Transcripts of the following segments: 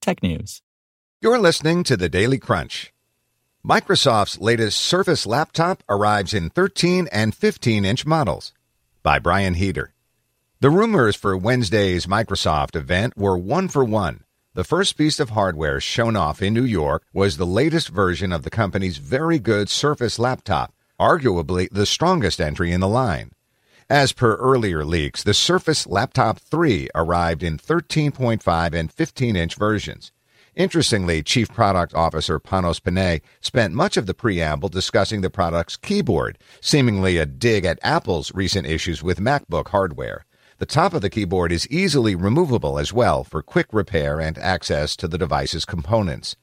technews. You're listening to the Daily Crunch. Microsoft's latest Surface laptop arrives in 13 and 15 inch models. By Brian Heater. The rumors for Wednesday's Microsoft event were one for one. The first piece of hardware shown off in New York was the latest version of the company's very good Surface laptop, arguably the strongest entry in the line. As per earlier leaks, the Surface Laptop 3 arrived in 13.5 and 15 inch versions. Interestingly, Chief Product Officer Panos Panay spent much of the preamble discussing the product's keyboard, seemingly a dig at Apple's recent issues with MacBook hardware. The top of the keyboard is easily removable as well for quick repair and access to the device's components.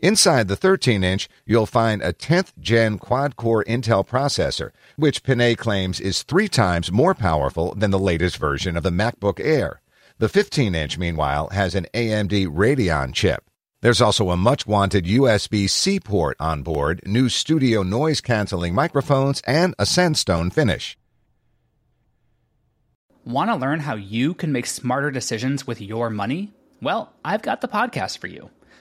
Inside the 13 inch, you'll find a 10th gen quad core Intel processor, which Panay claims is three times more powerful than the latest version of the MacBook Air. The 15 inch, meanwhile, has an AMD Radeon chip. There's also a much wanted USB C port on board, new studio noise canceling microphones, and a sandstone finish. Want to learn how you can make smarter decisions with your money? Well, I've got the podcast for you.